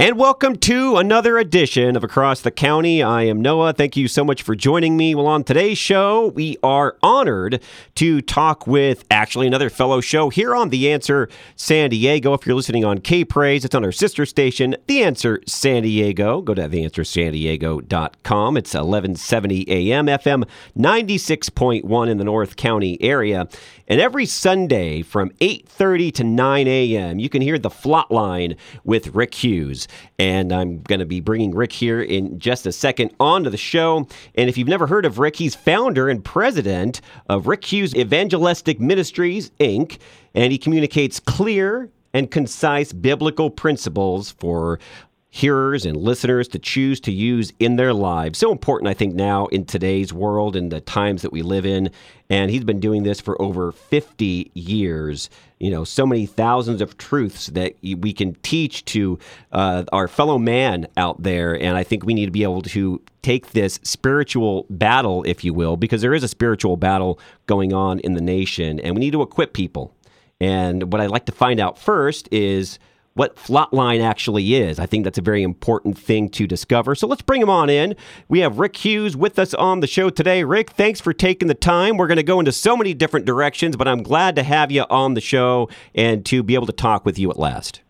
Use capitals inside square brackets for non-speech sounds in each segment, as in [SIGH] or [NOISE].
And welcome to another edition of Across the County. I am Noah. Thank you so much for joining me. Well, on today's show, we are honored to talk with actually another fellow show here on The Answer San Diego. If you're listening on KPRZ, it's on our sister station, The Answer San Diego. Go to theanswersandiego.com. It's 1170 AM, FM 96.1 in the North County area. And every Sunday from 8:30 to 9 a.m., you can hear the Flotline with Rick Hughes. And I'm going to be bringing Rick here in just a second onto the show. And if you've never heard of Rick, he's founder and president of Rick Hughes Evangelistic Ministries, Inc., and he communicates clear and concise biblical principles for hearers and listeners to choose to use in their lives. So important, I think, now in today's world and the times that we live in. And he's been doing this for over 50 years. You know, so many thousands of truths that we can teach to uh, our fellow man out there. And I think we need to be able to take this spiritual battle, if you will, because there is a spiritual battle going on in the nation, and we need to equip people. And what I'd like to find out first is what FLOT line actually is. I think that's a very important thing to discover. So let's bring him on in. We have Rick Hughes with us on the show today. Rick, thanks for taking the time. We're going to go into so many different directions, but I'm glad to have you on the show and to be able to talk with you at last.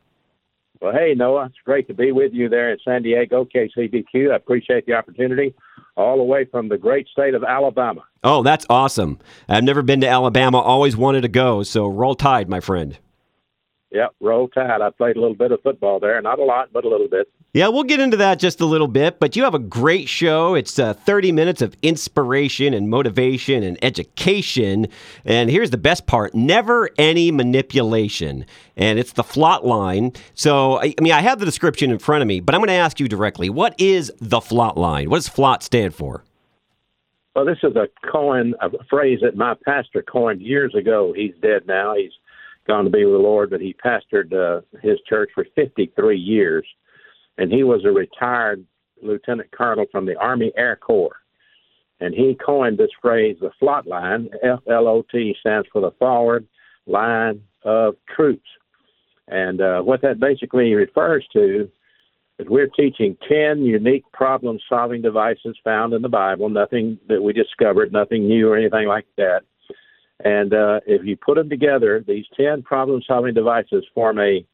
Well, hey, Noah, it's great to be with you there in San Diego, KCBQ. I appreciate the opportunity all the way from the great state of Alabama. Oh, that's awesome. I've never been to Alabama, always wanted to go, so roll tide, my friend. Yep, roll tide. I played a little bit of football there, not a lot, but a little bit. Yeah, we'll get into that just a little bit. But you have a great show. It's uh, 30 minutes of inspiration and motivation and education. And here's the best part: never any manipulation. And it's the flot line. So, I, I mean, I have the description in front of me, but I'm going to ask you directly: What is the flot line? What does Flot stand for? Well, this is a coin, a phrase that my pastor coined years ago. He's dead now. He's gone to be with the Lord, but he pastored uh, his church for 53 years, and he was a retired lieutenant colonel from the Army Air Corps. And he coined this phrase, the FLOT line. F L O T stands for the forward line of troops. And uh, what that basically refers to is we're teaching 10 unique problem solving devices found in the Bible, nothing that we discovered, nothing new or anything like that. And uh, if you put them together, these 10 problem solving devices form a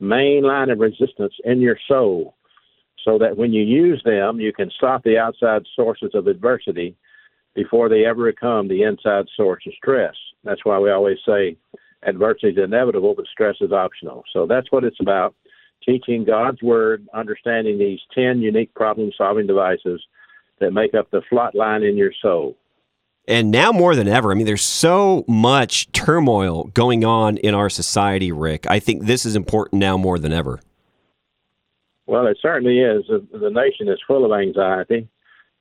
main line of resistance in your soul so that when you use them, you can stop the outside sources of adversity before they ever become the inside source of stress. That's why we always say adversity is inevitable, but stress is optional. So that's what it's about teaching God's Word, understanding these 10 unique problem solving devices that make up the FLOT line in your soul. And now more than ever, I mean, there's so much turmoil going on in our society, Rick. I think this is important now more than ever. Well, it certainly is. The nation is full of anxiety,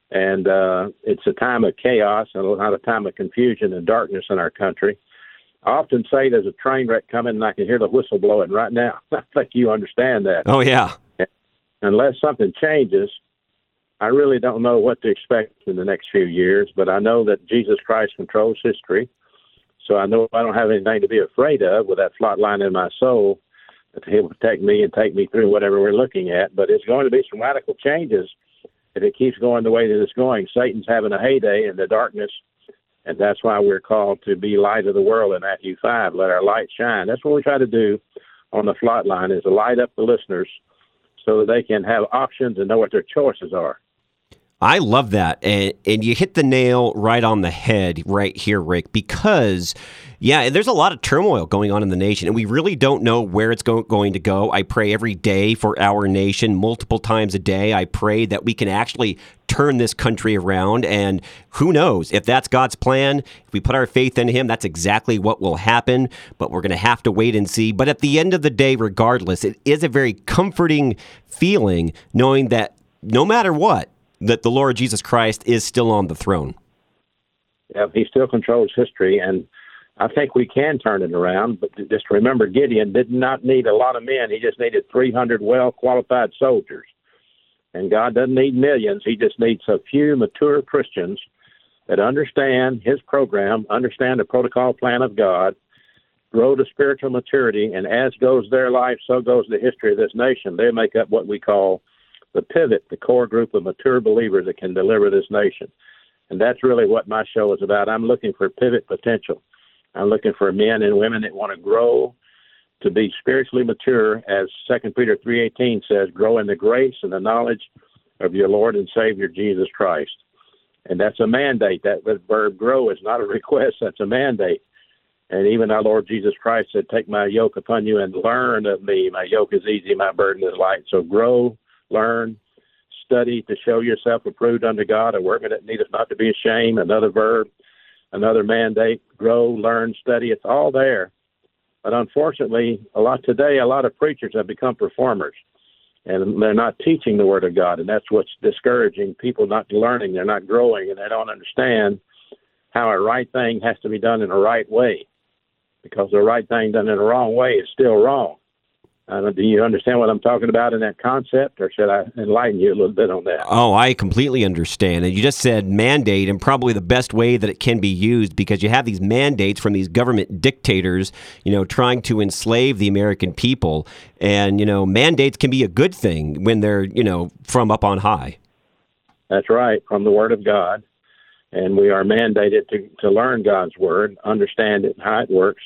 and uh, it's a time of chaos and a lot of time of confusion and darkness in our country. I often say there's a train wreck coming, and I can hear the whistle blowing right now. [LAUGHS] I think you understand that. Oh, yeah. Unless something changes, I really don't know what to expect in the next few years, but I know that Jesus Christ controls history. So I know I don't have anything to be afraid of with that FLOT line in my soul that He'll protect me and take me through whatever we're looking at. But it's going to be some radical changes if it keeps going the way that it's going. Satan's having a heyday in the darkness, and that's why we're called to be light of the world in Matthew 5. Let our light shine. That's what we try to do on the FLOT line is to light up the listeners so that they can have options and know what their choices are. I love that. And, and you hit the nail right on the head right here, Rick, because, yeah, there's a lot of turmoil going on in the nation, and we really don't know where it's go- going to go. I pray every day for our nation, multiple times a day. I pray that we can actually turn this country around. And who knows if that's God's plan? If we put our faith in Him, that's exactly what will happen. But we're going to have to wait and see. But at the end of the day, regardless, it is a very comforting feeling knowing that no matter what, that the Lord Jesus Christ is still on the throne. Yeah, he still controls history, and I think we can turn it around. But just remember, Gideon did not need a lot of men; he just needed 300 well-qualified soldiers. And God doesn't need millions; He just needs a few mature Christians that understand His program, understand the protocol plan of God, grow to spiritual maturity, and as goes their life, so goes the history of this nation. They make up what we call the pivot, the core group of mature believers that can deliver this nation. And that's really what my show is about. I'm looking for pivot potential. I'm looking for men and women that want to grow to be spiritually mature, as Second Peter three eighteen says, grow in the grace and the knowledge of your Lord and Savior Jesus Christ. And that's a mandate. That verb grow is not a [LAUGHS] request, that's a mandate. And even our Lord Jesus Christ said, Take my yoke upon you and learn of me. My yoke is easy, my burden is light. So grow, learn, study to show yourself approved unto God, a workman that needeth not to be ashamed. Another verb, another mandate, grow, learn, study. It's all there. But unfortunately, a lot today, a lot of preachers have become performers and they're not teaching the Word of God, and that's what's discouraging people not learning. They're not growing, and they don't understand how a right thing has to be done in a right way, because the right thing done in a wrong way is still wrong. Uh, do you understand what I'm talking about in that concept, or should I enlighten you a little bit on that? Oh, I completely understand. And you just said mandate, and probably the best way that it can be used because you have these mandates from these government dictators, you know, trying to enslave the American people. And, you know, mandates can be a good thing when they're, you know, from up on high. That's right, from the Word of God. And we are mandated to, to learn God's Word, understand it, how it works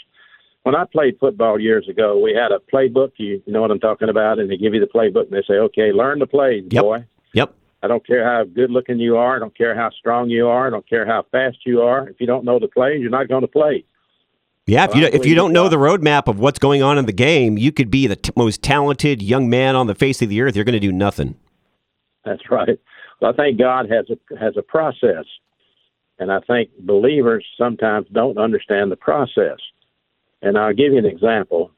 when I played football years ago, we had a playbook. You know what I'm talking about, and they give you the playbook, and they say, "Okay, learn the plays, yep. boy." Yep. I don't care how good looking you are. I don't care how strong you are. I don't care how fast you are. If you don't know the plays, you're not going to play. Yeah, if you if you don't know the roadmap of what's going on in the game, you could be the t- most talented young man on the face of the earth. You're going to do nothing. That's right. Well, I think God has a has a process, and I think believers sometimes don't understand the process. And I'll give you an example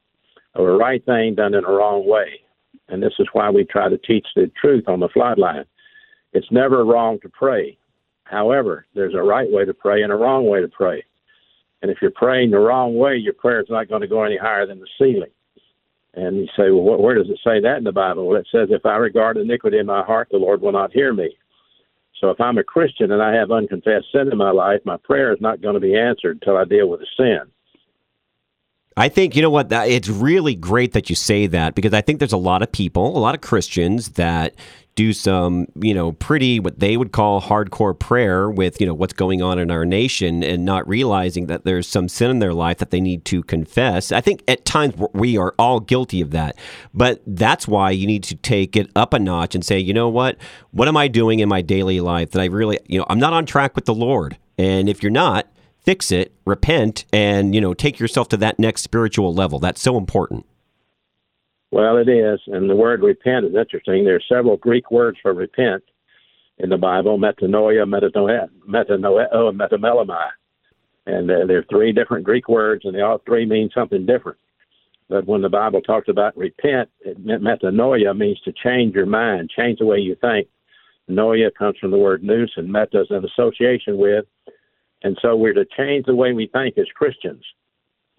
of a right thing done in a wrong way. And this is why we try to teach the truth on the FLOT line. It's never wrong to pray. However, there's a right way to pray and a wrong way to pray. And if you're praying the wrong way, your prayer is not going to go any higher than the ceiling. And you say, well, where does it say that in the Bible? Well, it says, if I regard iniquity in my heart, the Lord will not hear me. So if I'm a Christian and I have unconfessed sin in my life, my prayer is not going to be answered until I deal with the sin. I think you know what it's really great that you say that because I think there's a lot of people, a lot of Christians that do some, you know, pretty what they would call hardcore prayer with, you know, what's going on in our nation and not realizing that there's some sin in their life that they need to confess. I think at times we are all guilty of that. But that's why you need to take it up a notch and say, you know what? What am I doing in my daily life that I really, you know, I'm not on track with the Lord. And if you're not, fix it, repent, and you know take yourself to that next spiritual level. That's so important. Well, it is, and the word repent is interesting. There are several Greek words for repent in the Bible: metanoia, metanoia, metanoia, oh, and metamelomai. And uh, there are three different Greek words, and they all three mean something different. But when the Bible talks about repent, it, metanoia means to change your mind, change the way you think. Noia comes from the word nous, and meta is an association with, and so we're to change the way we think as Christians.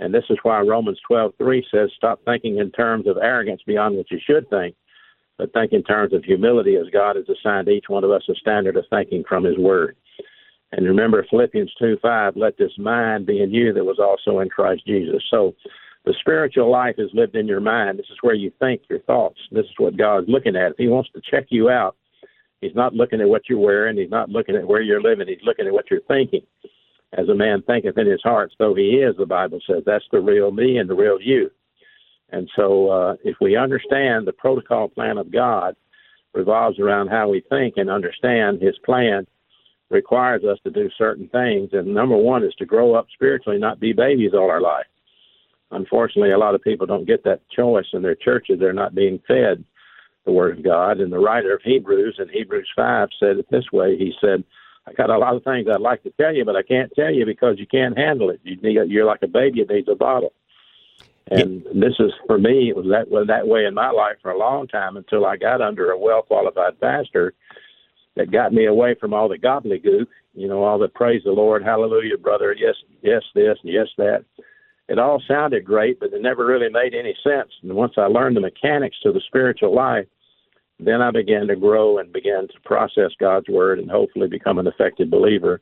And this is why Romans 12:3 says, "Stop thinking in terms of arrogance beyond what you should think, but think in terms of humility, as God has assigned each one of us a standard of thinking from His Word." And remember Philippians 2:5, "Let this mind be in you that was also in Christ Jesus." So the spiritual life is lived in your mind. This is where you think your thoughts. This is what God's looking at. If He wants to check you out, He's not looking at what you're wearing. He's not looking at where you're living. He's looking at what you're thinking. As a man thinketh in his heart, so he is, the Bible says. That's the real me and the real you. And so uh, if we understand the protocol plan of God revolves around how we think and understand his plan requires us to do certain things. And number one is to grow up spiritually, not be babies all our life. Unfortunately, a lot of people don't get that choice in their churches. They're not being fed the Word of God. And the writer of Hebrews in Hebrews 5 said it this way He said, I got a lot of things I'd like to tell you, but I can't tell you because you can't handle it. You need, you're like a baby that needs a bottle. And yeah. this is for me. It was that was that way in my life for a long time until I got under a well qualified pastor that got me away from all the gobbledygook. You know, all the praise the Lord, hallelujah, brother, yes, yes, this, yes, that. It all sounded great, but it never really made any sense. And once I learned the mechanics to the spiritual life, then I began to grow and began to process God's word and hopefully become an effective believer,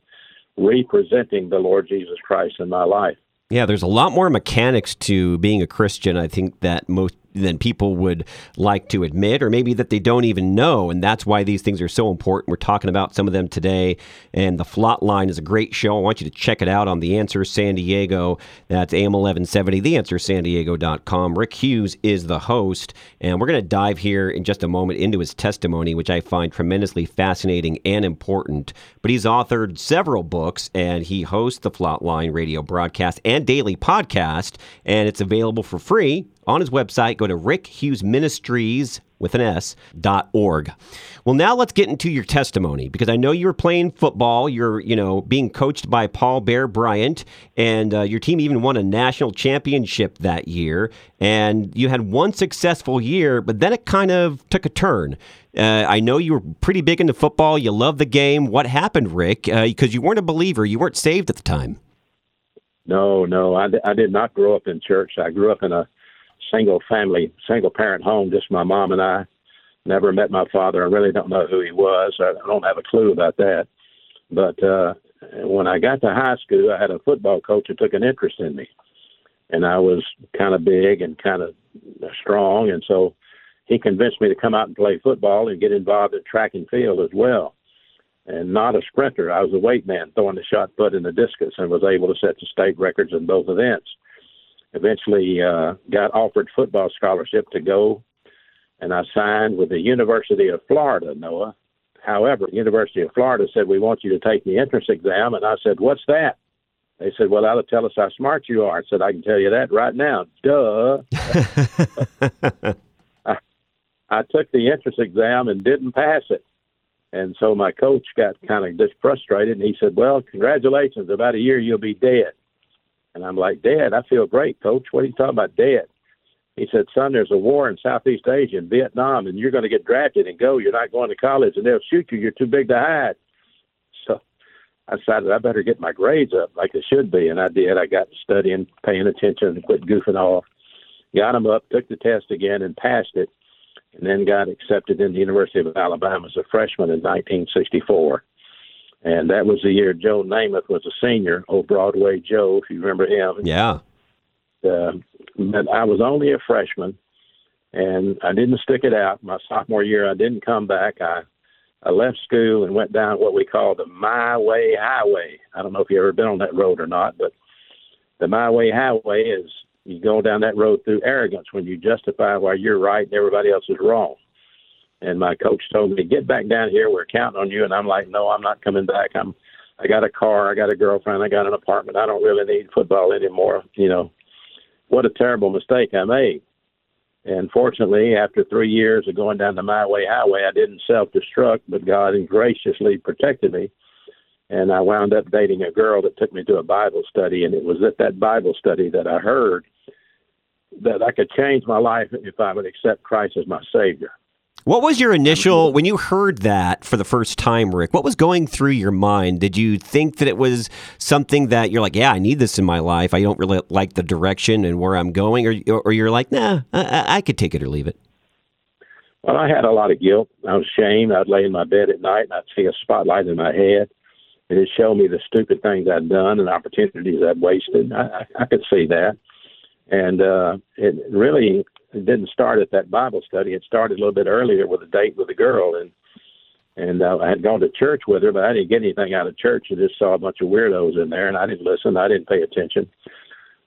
representing the Lord Jesus Christ in my life. Yeah, there's a lot more mechanics to being a Christian. I think that most than people would like to admit, or maybe that they don't even know. And that's why these things are so important. We're talking about some of them today. And The Flot Line is a great show. I want you to check it out on The Answer San Diego. That's AM 1170, theanswersandiego.com. Rick Hughes is the host. And we're going to dive here in just a moment into his testimony, which I find tremendously fascinating and important. But he's authored several books and he hosts the Flot Line radio broadcast and daily podcast. And it's available for free on his website. Go to Rick Hughes Ministries with an S dot org. Well, now let's get into your testimony because I know you were playing football. You're, you know, being coached by Paul Bear Bryant, and uh, your team even won a national championship that year. And you had one successful year, but then it kind of took a turn. Uh, I know you were pretty big into football. You love the game. What happened, Rick? Because uh, you weren't a believer. You weren't saved at the time. No, no, I, I did not grow up in church. I grew up in a single family, single parent home, just my mom and I. Never met my father. I really don't know who he was. I don't have a clue about that. But uh, when I got to high school, I had a football coach who took an interest in me, and I was kind of big and kind of strong, and so he convinced me to come out and play football and get involved in track and field as well. And not a sprinter. I was a weight man, throwing the shot put and the discus, and was able to set the state records in both events eventually uh, got offered football scholarship to go, and I signed with the University of Florida, Noah. However, University of Florida said, We want you to take the entrance exam. And I said, What's that? They said, Well, that'll tell us how smart you are. I said, I can tell you that right now. Duh. I, [LAUGHS] I took the entrance exam and didn't pass it. And so my coach got kind of just frustrated and he said, Well, congratulations. About a year, you'll be dead. And I'm like, Dad, I feel great, Coach. What are you talking about, Dad? He said, Son, there's a war in Southeast Asia in Vietnam, and you're going to get drafted and go. You're not going to college, and they'll shoot you. You're too big to hide. So I decided I better get my grades up like they should be, and I did. I got studying, paying attention, and quit goofing off. Got them up, took the test again, and passed it, and then got accepted in the University of Alabama as a freshman in 1964 and that was the year Joe Namath was a senior, old Broadway Joe, if you remember him. Yeah. Uh, but I was only a freshman, and I didn't stick it out. My sophomore year, I didn't come back. I I left school and went down what we call the My Way Highway. I don't know if you ever been on that road or not, but the My Way Highway is you go down that road through arrogance when you justify why you're right and everybody else is wrong. And my coach told me, "Get back down here. We're counting on you." And I'm like, "No, I'm not coming back. I'm, I got a car, I got a girlfriend, I got an apartment. I don't really need football anymore." You know, what a terrible mistake I made. And fortunately, after three years of going down the my way highway, I didn't self-destruct, but God graciously protected me. And I wound up dating a girl that took me to a Bible study, and it was at that Bible study that I heard that I could change my life if I would accept Christ as my Savior. What was your initial when you heard that for the first time, Rick? What was going through your mind? Did you think that it was something that you're like, yeah, I need this in my life. I don't really like the direction and where I'm going, or or you're like, nah, I, I could take it or leave it. Well, I had a lot of guilt. I was ashamed. I'd lay in my bed at night and I'd see a spotlight in my head, and it showed me the stupid things I'd done and opportunities I'd wasted. I, I, could see that, and uh, it really it didn't start at that Bible study. It started a little bit earlier with a date with a girl, and and uh, I had gone to church with her, but I didn't get anything out of church. I just saw a bunch of weirdos in there, and I didn't listen. I didn't pay attention.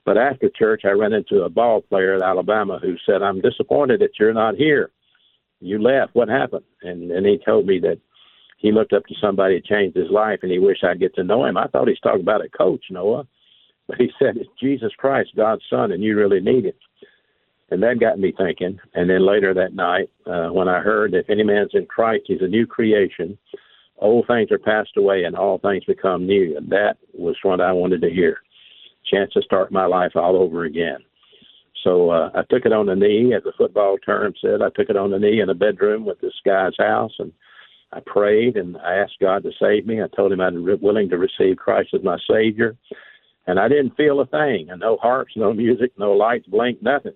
But after church, I ran into a ball player at Alabama who said, "I'm disappointed that you're not here. You left. What happened?" And and he told me that he looked up to somebody that changed his life, and he wished I'd get to know him. I thought he's talking about a coach, Noah, but he said it's Jesus Christ, God's Son, and you really need it. And that got me thinking. And then later that night, uh, when I heard, if any man's in Christ, he's a new creation. Old things are passed away and all things become new. And that was what I wanted to hear. Chance to start my life all over again. So uh, I took it on the knee, as the football term said. I took it on the knee in a bedroom with this guy's house, and I prayed and I asked God to save me. I told him I'm willing to receive Christ as my Savior, and I didn't feel a thing. And no harps, no music, no lights, blink, nothing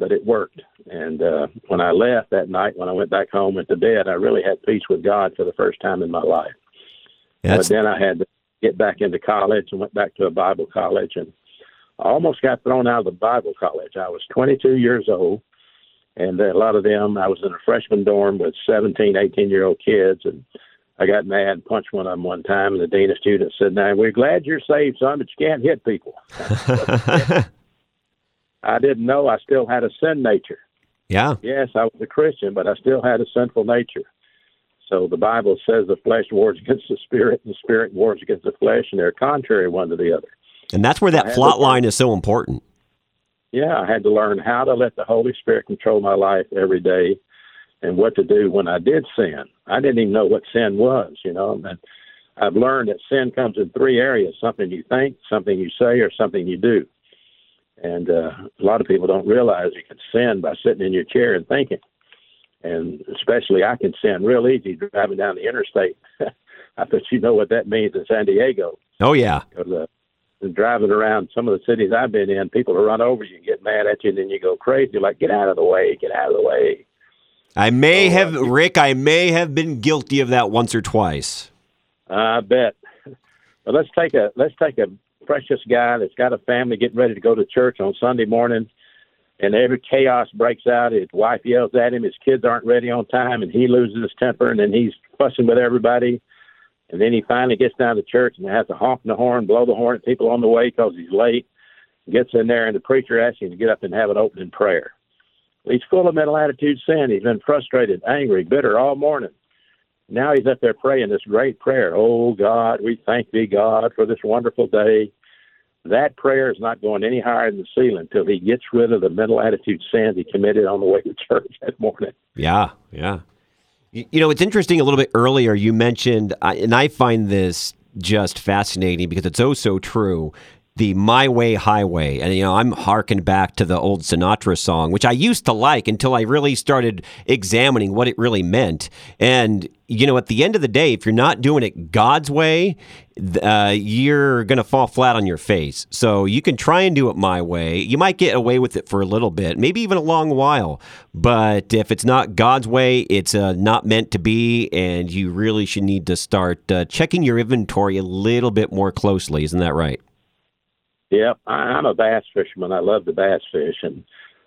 but it worked. And uh, when I left that night, when I went back home and to bed, I really had peace with God for the first time in my life. Yeah, but then I had to get back into college and went back to a Bible college and I almost got thrown out of the Bible college. I was 22 years old, and a lot of them, I was in a freshman dorm with 17, 18 year old kids, and I got mad and punched one of them one time, and the dean of students said, "Now we're glad you're saved, son, but you can't hit people." [LAUGHS] [LAUGHS] I didn't know I still had a sin nature. Yeah. Yes, I was a Christian, but I still had a sinful nature. So the Bible says the flesh wars against the spirit, and the spirit wars against the flesh, and they're contrary one to the other. And that's where that FLOT line is so important. Yeah, I had to learn how to let the Holy Spirit control my life every day and what to do when I did sin. I didn't even know what sin was, you know. And I've learned that sin comes in three areas something you think, something you say, or something you do. And uh, a lot of people don't realize you can sin by sitting in your chair and thinking. And especially, I can sin real easy driving down the interstate. [LAUGHS] I bet you know what that means in San Diego. Oh, yeah. Because uh, driving around some of the cities I've been in, people will run over you and get mad at you, and then you go crazy. You're like, get out of the way, get out of the way. I may oh, have, uh, Rick, I may have been guilty of that once or twice. I bet. [LAUGHS] But let's take a let's take a precious guy that's got a family getting ready to go to church on Sunday morning, and every chaos breaks out. His wife yells at him. His kids aren't ready on time, and he loses his temper, and then he's fussing with everybody. And then he finally gets down to church and has to honk the horn, blow the horn at people on the way because he's late. Gets in there, and the preacher asks him to get up and have an opening prayer. He's full of mental attitude sin. He's been frustrated, angry, bitter all morning. Now he's up there praying this great prayer. Oh God, we thank thee, God, for this wonderful day that prayer is not going any higher than the ceiling until he gets rid of the mental attitude sins he committed on the way to [LAUGHS] church that morning. Yeah, yeah. You, know, it's interesting. A little bit earlier, you mentioned, and I find this just fascinating because it's oh so true the My Way Highway. And, you know, I'm harking back to the old Sinatra song, which I used to like until I really started examining what it really meant. And, you know, at the end of the day, if you're not doing it God's way, uh, you're going to fall flat on your face. So you can try and do it my way. You might get away with it for a little bit, maybe even a long while. But if it's not God's way, it's uh, not meant to be. And you really should need to start uh, checking your inventory a little bit more closely. Isn't that right? Yep, I'm a bass fisherman. I love to bass fish, and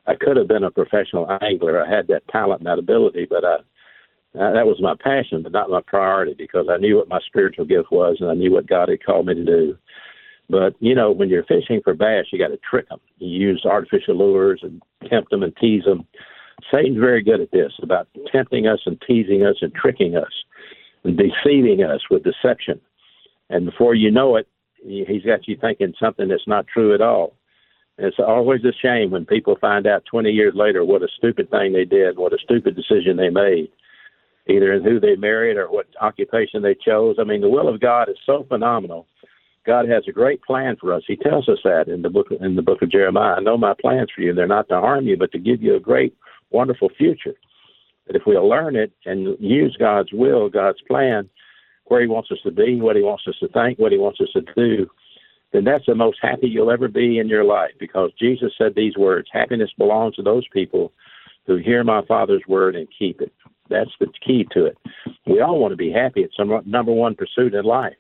I could have been a professional angler. I had that talent and that ability, but I, uh, that was my passion, but not my priority because I knew what my spiritual gift was, and I knew what God had called me to do. But you know, when you're fishing for bass, you got to trick them. You use artificial lures and tempt them and tease them. Satan's very good at this about tempting us and teasing us and tricking us and deceiving us with deception. And before you know it, he's got you thinking something that's not true at all. It's always a shame when people find out 20 years later what a stupid thing they did, what a stupid decision they made, either in who they married or what occupation they chose. I mean, the will of God is so phenomenal. God has a great plan for us. He tells us that in the book in the book of Jeremiah. I know my plans for you; they're not to harm you, but to give you a great, wonderful future. But if we'll learn it and use God's will, God's plan, where He wants us to be, what He wants us to think, what He wants us to do, then that's the most happy you'll ever be in your life because Jesus said these words Happiness belongs to those people who hear my Father's word and keep it. That's the key to it. We all want to be happy. It's our number one pursuit in life.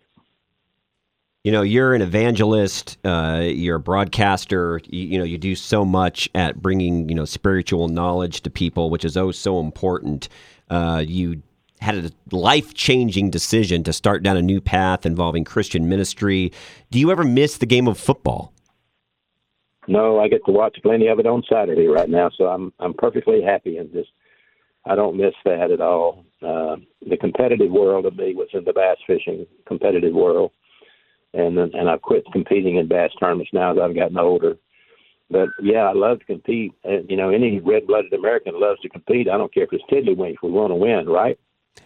You know, you're an evangelist. Uh, you're a broadcaster. You, you, know, you do so much at bringing you know spiritual knowledge to people, which is oh so important. Uh, you had a life changing decision to start down a new path involving Christian ministry. Do you ever miss the game of football? No, I get to watch plenty of it on Saturday right now, so I'm I'm perfectly happy and just I don't miss that at all. Uh, the competitive world of me was in the bass fishing competitive world, and then, and I've quit competing in bass tournaments now as I've gotten older. But yeah, I love to compete. And, you know, any red-blooded American loves to compete. I don't care if it's tiddlywinks. We want to win, right?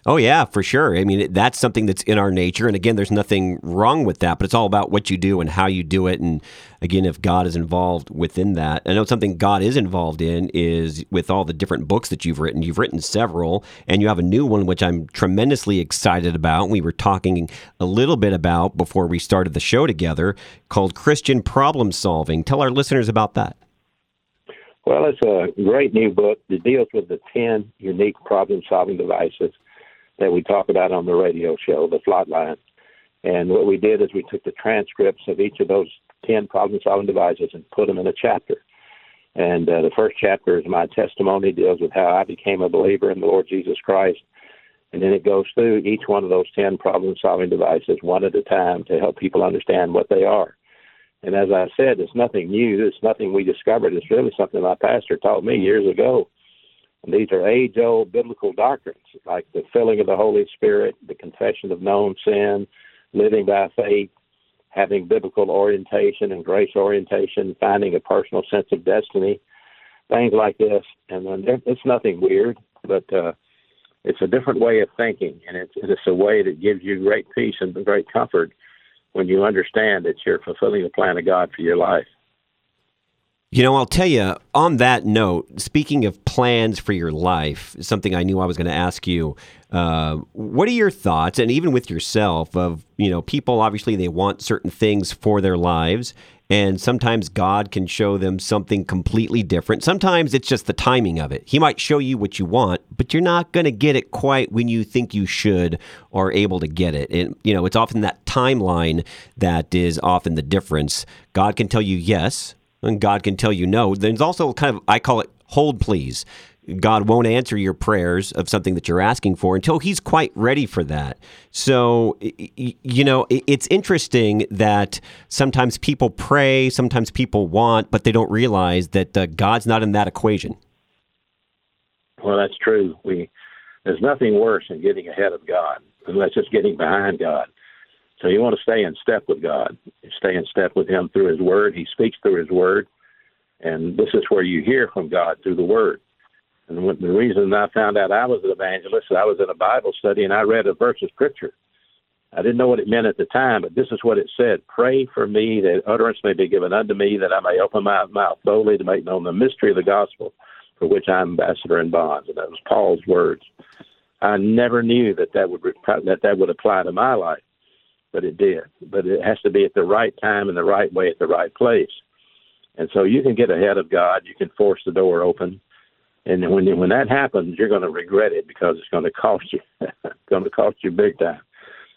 Oh yeah, for sure. I mean, that's something that's in our nature, and again, there's nothing wrong with that. But it's all about what you do and how you do it, and again, if God is involved within that. I know something God is involved in is with all the different books that you've written. You've written several, and you have a new one which I'm tremendously excited about. We were talking a little bit about before we started the show together, called Christian Problem Solving. Tell our listeners about that. Well, it's a great new book that deals with the ten unique problem-solving devices that we talk about on the radio show, the FLOT Line. And what we did is we took the transcripts of each of those 10 problem solving devices and put them in a chapter. And uh, the first chapter is my testimony, deals with how I became a believer in the Lord Jesus Christ. And then it goes through each one of those 10 problem solving devices one at a time to help people understand what they are. And as I said, it's nothing new. It's nothing we discovered. It's really something my pastor taught me years ago. These are age old biblical doctrines like the filling of the Holy Spirit, the confession of known sin, living by faith, having biblical orientation and grace orientation, finding a personal sense of destiny, things like this. And then it's nothing weird, but uh, it's a different way of thinking, and it's, it's a way that gives you great peace and great comfort when you understand that you're fulfilling the plan of God for your life. You know, I'll tell you on that note, speaking of plans for your life, something I knew I was going to ask you. Uh, what are your thoughts, and even with yourself, of, you know, people obviously they want certain things for their lives, and sometimes God can show them something completely different. Sometimes it's just the timing of it. He might show you what you want, but you're not going to get it quite when you think you should or able to get it. And, you know, it's often that timeline that is often the difference. God can tell you yes, and God can tell you no. There's also kind of, I call it hold please. God won't answer your prayers of something that you're asking for until He's quite ready for that. So, you know, it's interesting that sometimes people pray, sometimes people want, but they don't realize that uh, God's not in that equation. Well, that's true. We there's nothing worse than getting ahead of God, unless it's getting behind God. So you want to stay in step with God. stay in step with Him through His Word. He speaks through His Word, and this is where you hear from God through the Word. And when, the reason I found out I was an evangelist, I was in a Bible study and I read a verse of Scripture. I didn't know what it meant at the time, but this is what it said: "Pray for me that utterance may be given unto me, that I may open my mouth boldly to make known the mystery of the gospel, for which I am ambassador in bonds." And that was Paul's words. I never knew that that would that that would apply to my life but it did. But it has to be at the right time and the right way at the right place. And so you can get ahead of God. You can force the door open. And when when that happens, you're going to regret it because it's going to cost you. it's going to cost you big time.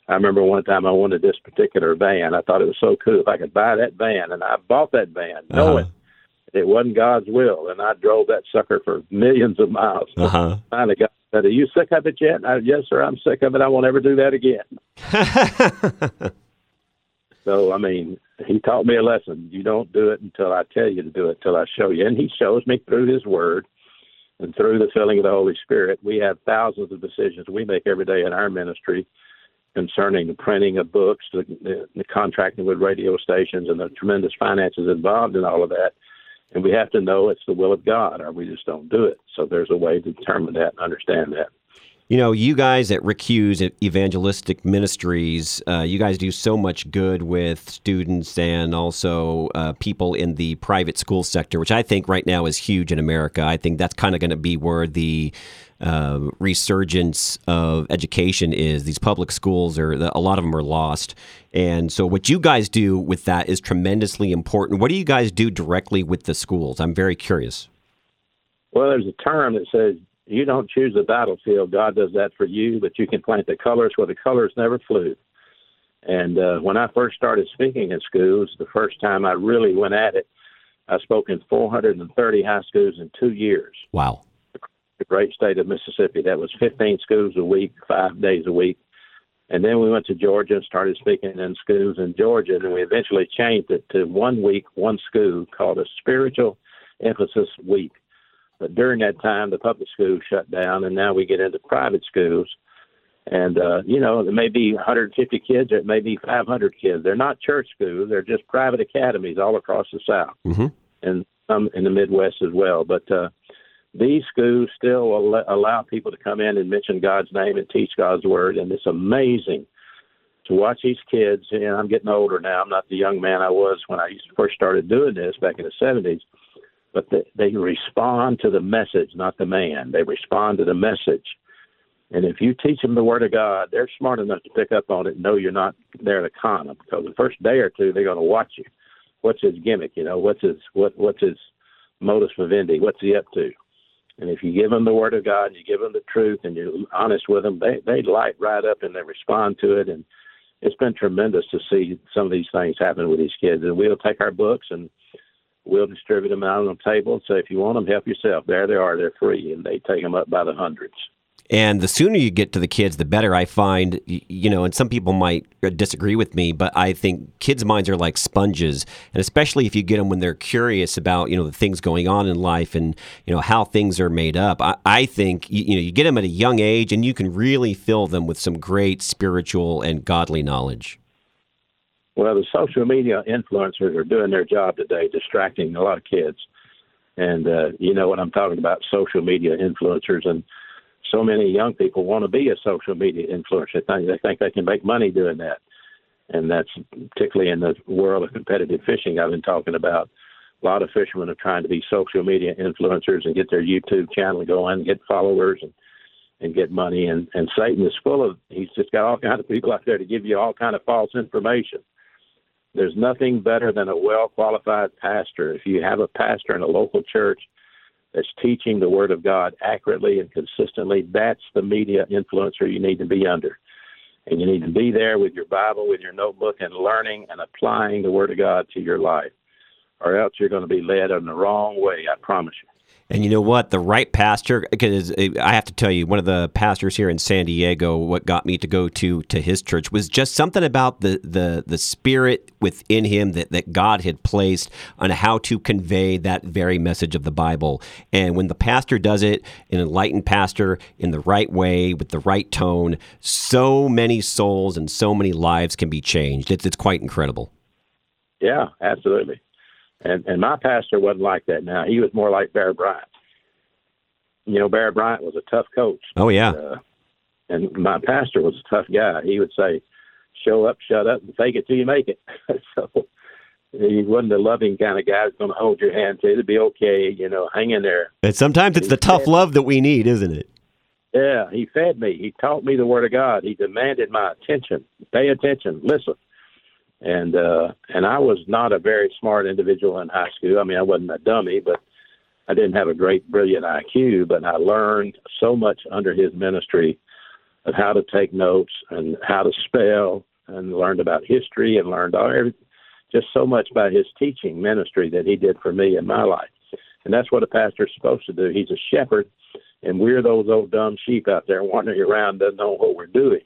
I remember one time I wanted this particular van. I thought it was so cool if I could buy that van, and I bought that van knowing uh-huh. it wasn't God's will, and I drove that sucker for millions of miles. Uh-huh. Finally got said, Are you sick of it yet? I, yes, sir, I'm sick of it. I won't ever do that again. [LAUGHS] so, I mean, he taught me a lesson. You don't do it until I tell you to do it, until I show you. And he shows me through his word and through the filling of the Holy Spirit. We have thousands of decisions we make every day in our ministry concerning the printing of books, the, the, the contracting with radio stations, and the tremendous finances involved in all of that and we have to know it's the will of God, or we just don't do it. So there's a way to determine that and understand that. You know, you guys at Rick Hughes at Evangelistic Ministries, uh, you guys do so much good with students and also uh, people in the private school sector, which I think right now is huge in America. I think that's kind of going to be where the uh, resurgence of education is. These public schools are a lot of them are lost, and so what you guys do with that is tremendously important. What do you guys do directly with the schools? I'm very curious. Well, there's a term that says you don't choose the battlefield; God does that for you. But you can plant the colors where the colors never flew. And uh, when I first started speaking in schools, the first time I really went at it, I spoke in 430 high schools in two years. Wow the great state of Mississippi. That was 15 schools a week, five days a week. And then we went to Georgia and started speaking in schools in Georgia, and we eventually changed it to one week, one school called a spiritual emphasis week. But during that time, the public schools shut down, and now we get into private schools. And, uh, you know, there may be 150 kids, it may be 500 kids. They're not church schools, they're just private academies all across the South mm-hmm. and some in the Midwest as well. But, uh, these schools still allow people to come in and mention God's name and teach God's word, and it's amazing to watch these kids. And I'm getting older now. I'm not the young man I was when I first started doing this back in the 70s. But they, they respond to the message, not the man. They respond to the message. And if you teach them the Word of God, they're smart enough to pick up on it and know you're not there to con them. Because the first day or two, they're going to watch you. What's his gimmick? You know, what's his what what's his modus vivendi? What's he up to? And if you give them the word of God, and you give them the truth, and you're honest with them, they they light right up and they respond to it. And it's been tremendous to see some of these things happen with these kids. And we'll take our books and we'll distribute them out on the table and say, if you want them, help yourself. There they are. They're free, and they take them up by the hundreds. And the sooner you get to the kids, the better. I find, you know, and some people might disagree with me, but I think kids' minds are like sponges, and especially if you get them when they're curious about, you know, the things going on in life and you know how things are made up. I, I think you, you know you get them at a young age, and you can really fill them with some great spiritual and godly knowledge. Well, the social media influencers are doing their job today, distracting a lot of kids, and uh, you know what I'm talking about, social media influencers and so many young people want to be a social media influencer. They think they think they can make money doing that, and that's particularly in the world of competitive fishing. I've been talking about. A lot of fishermen are trying to be social media influencers and get their YouTube channel going, get followers, and and get money. And and Satan is full of. He's just got all kinds of people out there to give you all kind of false information. There's nothing better than a well qualified pastor. If you have a pastor in a local church that's teaching the Word of God accurately and consistently, that's the media influencer you need to be under. And you need to be there with your Bible, with your notebook, and learning and applying the Word of God to your life, or else you're going to be led in the wrong way, I promise you. And you know what? The right pastor, because uh, I have to tell you, one of the pastors here in San Diego, what got me to go to to his church was just something about the the the spirit within him that that God had placed on how to convey that very message of the Bible. And when the pastor does it, an enlightened pastor in the right way with the right tone, so many souls and so many lives can be changed. It's it's quite incredible. Yeah, absolutely. And and my pastor wasn't like that. Now he was more like Bear Bryant. You know, Bear Bryant was a tough coach. Oh yeah. Uh, and my pastor was a tough guy. He would say, "Show up, shut up, and fake it till you make it." [LAUGHS] so he wasn't a loving kind of guy who's going to hold your hand. Say it'll be okay. You know, hang in there. And sometimes it's he the tough love that we need, isn't it? Yeah, he fed me. He taught me the word of God. He demanded my attention. Pay attention. Listen and uh, and I was not a very smart individual in high school. I mean, I wasn't a dummy, but I didn't have a great, brilliant IQ. But I learned so much under his ministry of how to take notes and how to spell, and learned about history and learned all just so much by his teaching ministry that he did for me in my life. And that's what a pastor's supposed to do. He's a shepherd, and we're those old dumb sheep out there wandering around, doesn't know what we're doing.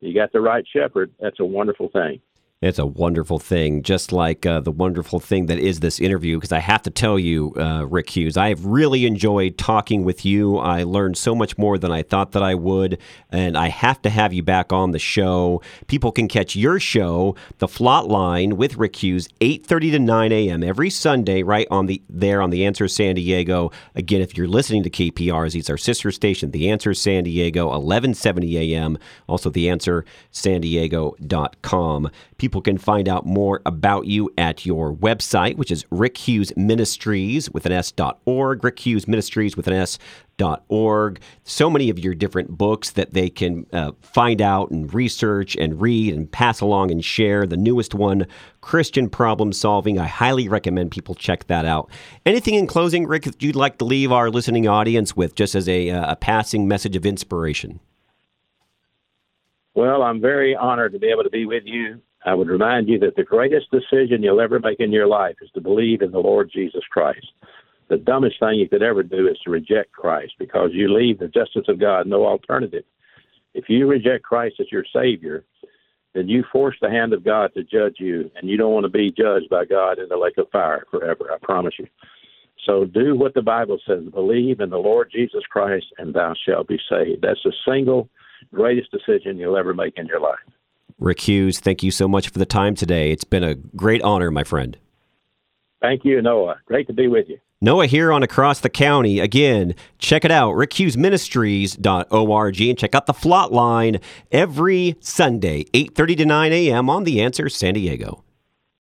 You got the right shepherd. That's a wonderful thing. It's a wonderful thing, just like uh, the wonderful thing that is this interview. Because I have to tell you, uh, Rick Hughes, I have really enjoyed talking with you. I learned so much more than I thought that I would, and I have to have you back on the show. People can catch your show, The Flot Line, with Rick Hughes, eight thirty to nine a.m. every Sunday, right on the there on the Answer San Diego. Again, if you're listening to KPRZ, it's our sister station, The Answer San Diego, eleven seventy a.m. Also, The Answer San Diego.com. People can find out more about you at your website, which is Rick Hughes Ministries with an S.org, Rick Hughes Ministries with an S dot org. So many of your different books that they can uh, find out and research and read and pass along and share. The newest one, Christian Problem Solving. I highly recommend people check that out. Anything in closing, Rick, that you'd like to leave our listening audience with, just as a, uh, a passing message of inspiration? Well, I'm very honored to be able to be with you I would remind you that the greatest decision you'll ever make in your life is to believe in the Lord Jesus Christ. The dumbest thing you could ever do is to reject Christ because you leave the justice of God no alternative. If you reject Christ as your Savior, then you force the hand of God to judge you, and you don't want to be judged by God in the lake of fire forever, I promise you. So do what the Bible says believe in the Lord Jesus Christ, and thou shalt be saved. That's the single greatest decision you'll ever make in your life. Rick Hughes, thank you so much for the time today. It's been a great honor, my friend. Thank you, Noah. Great to be with you. Noah here on Across the County. Again, check it out, rickhughesministries.org, and check out the Flot Line every Sunday, 8.30 to 9 a.m. on The Answer San Diego.